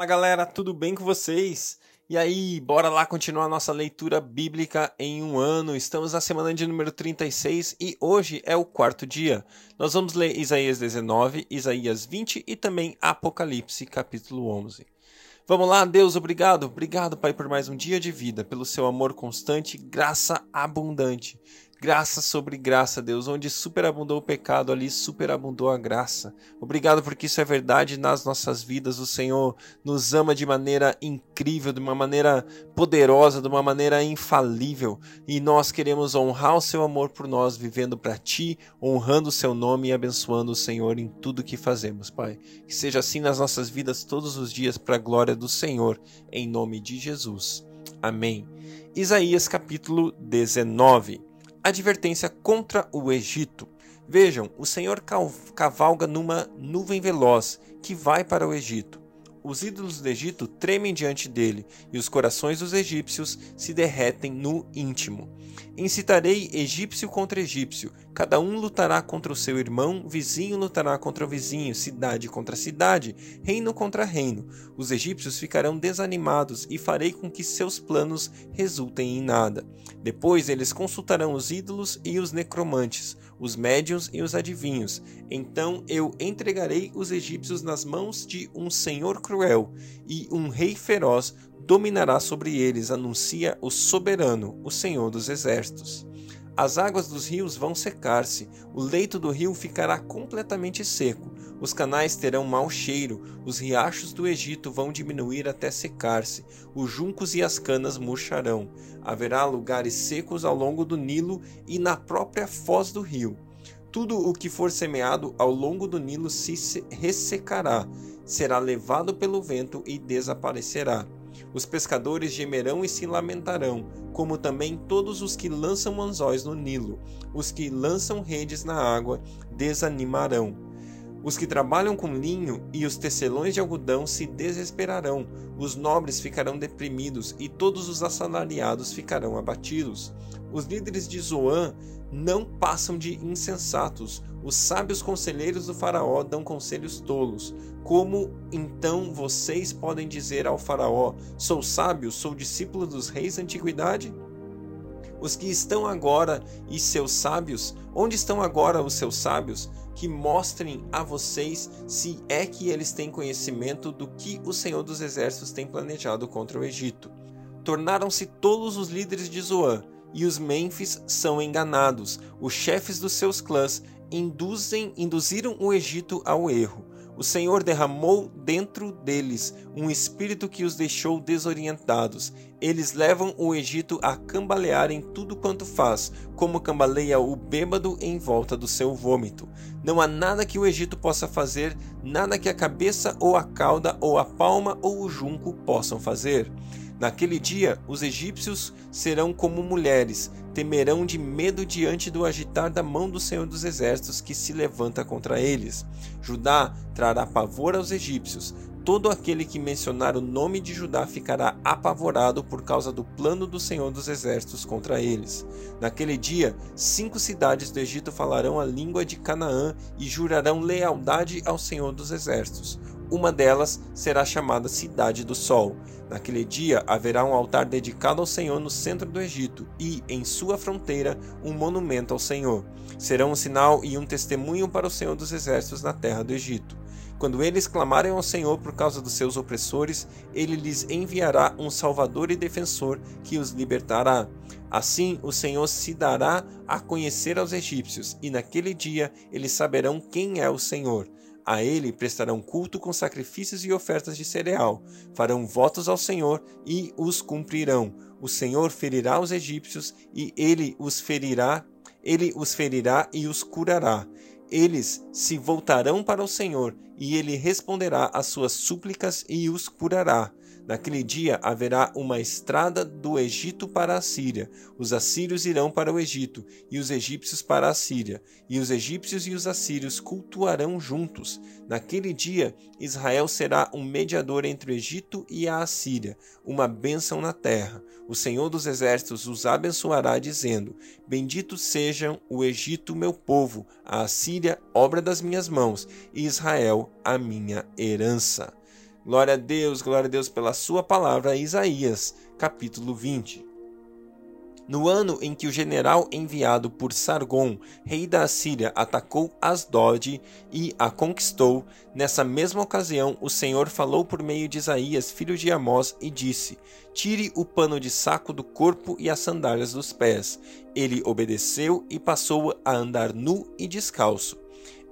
Fala galera, tudo bem com vocês? E aí, bora lá continuar nossa leitura bíblica em um ano. Estamos na semana de número 36 e hoje é o quarto dia. Nós vamos ler Isaías 19, Isaías 20 e também Apocalipse, capítulo 11. Vamos lá, Deus, obrigado. Obrigado, Pai, por mais um dia de vida, pelo seu amor constante, graça abundante. Graça sobre graça, Deus. Onde superabundou o pecado, ali superabundou a graça. Obrigado porque isso é verdade nas nossas vidas. O Senhor nos ama de maneira incrível, de uma maneira poderosa, de uma maneira infalível. E nós queremos honrar o seu amor por nós, vivendo para ti, honrando o seu nome e abençoando o Senhor em tudo que fazemos, Pai. Que seja assim nas nossas vidas todos os dias, para a glória do Senhor, em nome de Jesus. Amém. Isaías capítulo 19 advertência contra o Egito. Vejam, o Senhor cavalga numa nuvem veloz que vai para o Egito. Os ídolos do Egito tremem diante dele, e os corações dos egípcios se derretem no íntimo. Incitarei egípcio contra egípcio, cada um lutará contra o seu irmão, vizinho lutará contra o vizinho, cidade contra cidade, reino contra reino. Os egípcios ficarão desanimados e farei com que seus planos resultem em nada. Depois eles consultarão os ídolos e os necromantes, os médiuns e os adivinhos. Então eu entregarei os egípcios nas mãos de um senhor cruel, e um rei feroz dominará sobre eles, anuncia o soberano, o Senhor dos exércitos. As águas dos rios vão secar-se, o leito do rio ficará completamente seco, os canais terão mau cheiro, os riachos do Egito vão diminuir até secar-se, os juncos e as canas murcharão. Haverá lugares secos ao longo do Nilo e na própria foz do rio. Tudo o que for semeado ao longo do Nilo se ressecará, será levado pelo vento e desaparecerá. Os pescadores gemerão e se lamentarão, como também todos os que lançam anzóis no Nilo. Os que lançam redes na água desanimarão. Os que trabalham com linho e os tecelões de algodão se desesperarão, os nobres ficarão deprimidos e todos os assalariados ficarão abatidos. Os líderes de Zoan não passam de insensatos. Os sábios conselheiros do Faraó dão conselhos tolos. Como então vocês podem dizer ao Faraó: Sou sábio, sou discípulo dos reis da antiguidade? Os que estão agora e seus sábios, onde estão agora os seus sábios? Que mostrem a vocês se é que eles têm conhecimento do que o Senhor dos Exércitos tem planejado contra o Egito. Tornaram-se tolos os líderes de Zoan e os Mênfis são enganados. Os chefes dos seus clãs induzem, induziram o Egito ao erro. O Senhor derramou dentro deles um espírito que os deixou desorientados. Eles levam o Egito a cambalear em tudo quanto faz, como cambaleia o bêbado em volta do seu vômito. Não há nada que o Egito possa fazer, nada que a cabeça ou a cauda ou a palma ou o junco possam fazer. Naquele dia, os egípcios serão como mulheres, temerão de medo diante do agitar da mão do Senhor dos Exércitos que se levanta contra eles. Judá trará pavor aos egípcios. Todo aquele que mencionar o nome de Judá ficará apavorado por causa do plano do Senhor dos Exércitos contra eles. Naquele dia, cinco cidades do Egito falarão a língua de Canaã e jurarão lealdade ao Senhor dos Exércitos. Uma delas será chamada Cidade do Sol. Naquele dia haverá um altar dedicado ao Senhor no centro do Egito e, em sua fronteira, um monumento ao Senhor. Serão um sinal e um testemunho para o Senhor dos Exércitos na terra do Egito. Quando eles clamarem ao Senhor por causa dos seus opressores, ele lhes enviará um Salvador e defensor que os libertará. Assim o Senhor se dará a conhecer aos egípcios, e naquele dia eles saberão quem é o Senhor. A ele prestarão culto com sacrifícios e ofertas de cereal, farão votos ao Senhor e os cumprirão. O Senhor ferirá os egípcios e ele os ferirá, ele os ferirá e os curará. Eles se voltarão para o Senhor e ele responderá às suas súplicas e os curará. Naquele dia haverá uma estrada do Egito para a Síria. Os assírios irão para o Egito, e os egípcios para a Síria. E os egípcios e os assírios cultuarão juntos. Naquele dia, Israel será um mediador entre o Egito e a Assíria, uma bênção na terra. O Senhor dos Exércitos os abençoará, dizendo: Benditos sejam o Egito, meu povo, a Assíria, obra das minhas mãos, e Israel, a minha herança. Glória a Deus, glória a Deus pela sua palavra, Isaías, capítulo 20. No ano em que o general enviado por Sargon, rei da Assíria, atacou Asdod e a conquistou, nessa mesma ocasião o Senhor falou por meio de Isaías, filho de Amós, e disse: Tire o pano de saco do corpo e as sandálias dos pés. Ele obedeceu e passou a andar nu e descalço.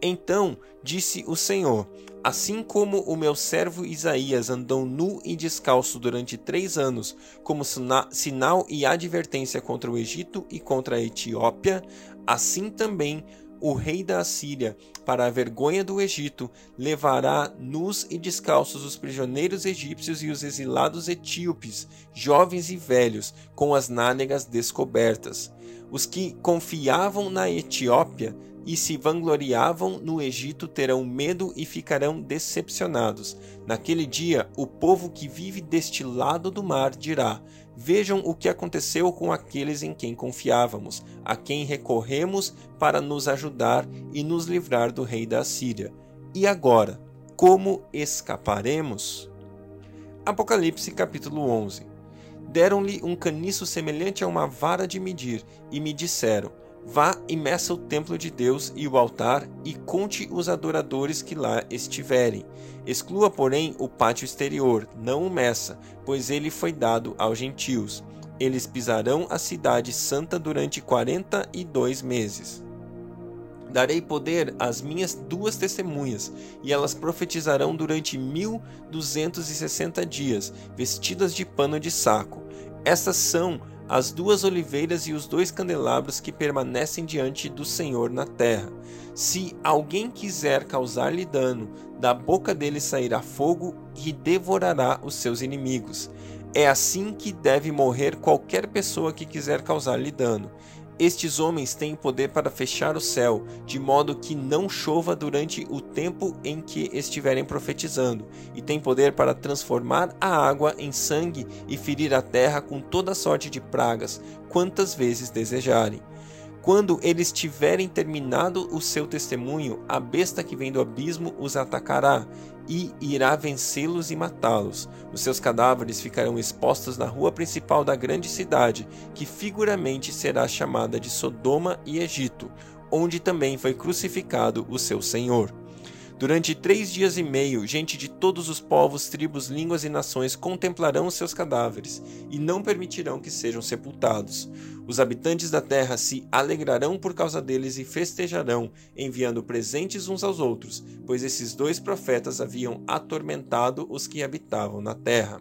Então disse o Senhor: Assim como o meu servo Isaías andou nu e descalço durante três anos, como sinal e advertência contra o Egito e contra a Etiópia, assim também o rei da Assíria, para a vergonha do Egito, levará nus e descalços os prisioneiros egípcios e os exilados etíopes, jovens e velhos, com as nádegas descobertas. Os que confiavam na Etiópia e se vangloriavam no Egito terão medo e ficarão decepcionados. Naquele dia, o povo que vive deste lado do mar dirá: Vejam o que aconteceu com aqueles em quem confiávamos, a quem recorremos para nos ajudar e nos livrar do rei da Síria. E agora, como escaparemos? Apocalipse capítulo 11 Deram-lhe um caniço semelhante a uma vara de medir e me disseram: Vá e meça o templo de Deus e o altar, e conte os adoradores que lá estiverem. Exclua, porém, o pátio exterior, não o meça, pois ele foi dado aos gentios. Eles pisarão a cidade santa durante quarenta e dois meses. Darei poder às minhas duas testemunhas, e elas profetizarão durante mil duzentos e sessenta dias, vestidas de pano de saco. Estas são as duas oliveiras e os dois candelabros que permanecem diante do Senhor na terra. Se alguém quiser causar-lhe dano, da boca dele sairá fogo e devorará os seus inimigos. É assim que deve morrer qualquer pessoa que quiser causar-lhe dano. Estes homens têm poder para fechar o céu, de modo que não chova durante o tempo em que estiverem profetizando, e têm poder para transformar a água em sangue e ferir a terra com toda sorte de pragas, quantas vezes desejarem. Quando eles tiverem terminado o seu testemunho, a besta que vem do abismo os atacará e irá vencê-los e matá-los. Os seus cadáveres ficarão expostos na rua principal da grande cidade, que figuramente será chamada de Sodoma e Egito, onde também foi crucificado o seu Senhor. Durante três dias e meio, gente de todos os povos, tribos, línguas e nações contemplarão seus cadáveres e não permitirão que sejam sepultados. Os habitantes da terra se alegrarão por causa deles e festejarão, enviando presentes uns aos outros, pois esses dois profetas haviam atormentado os que habitavam na terra.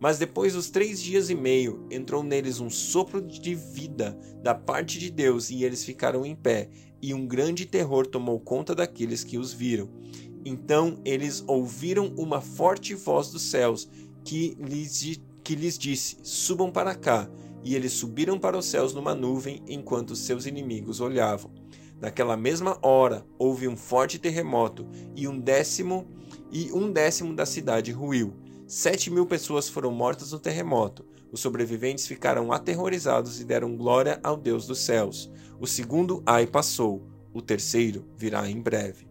Mas depois dos três dias e meio, entrou neles um sopro de vida da parte de Deus e eles ficaram em pé, e um grande terror tomou conta daqueles que os viram. Então eles ouviram uma forte voz dos céus que lhes, que lhes disse: Subam para cá. E eles subiram para os céus numa nuvem enquanto seus inimigos olhavam. Naquela mesma hora houve um forte terremoto e um décimo e um décimo da cidade ruiu. Sete mil pessoas foram mortas no terremoto. Os sobreviventes ficaram aterrorizados e deram glória ao Deus dos céus. O segundo ai passou, o terceiro virá em breve.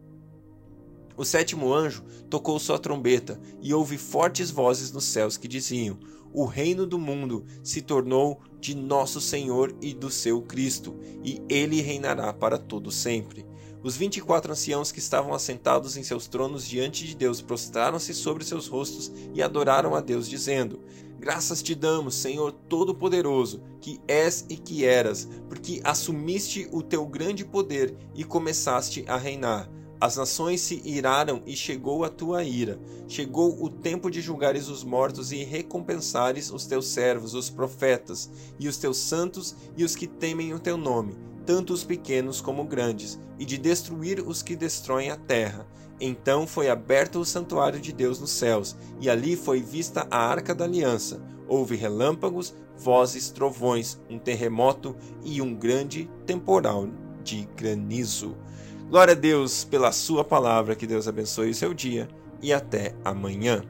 O sétimo anjo tocou sua trombeta e houve fortes vozes nos céus que diziam: O reino do mundo se tornou de nosso Senhor e do seu Cristo, e ele reinará para todo sempre. Os vinte e quatro anciãos que estavam assentados em seus tronos diante de Deus prostraram-se sobre seus rostos e adoraram a Deus, dizendo: Graças te damos, Senhor Todo-Poderoso, que és e que eras, porque assumiste o teu grande poder e começaste a reinar. As nações se iraram e chegou a tua ira. Chegou o tempo de julgares os mortos e recompensares os teus servos, os profetas, e os teus santos e os que temem o teu nome tanto os pequenos como grandes, e de destruir os que destroem a terra. Então foi aberto o santuário de Deus nos céus, e ali foi vista a arca da aliança. Houve relâmpagos, vozes, trovões, um terremoto e um grande temporal de granizo. Glória a Deus pela sua palavra, que Deus abençoe o seu dia e até amanhã.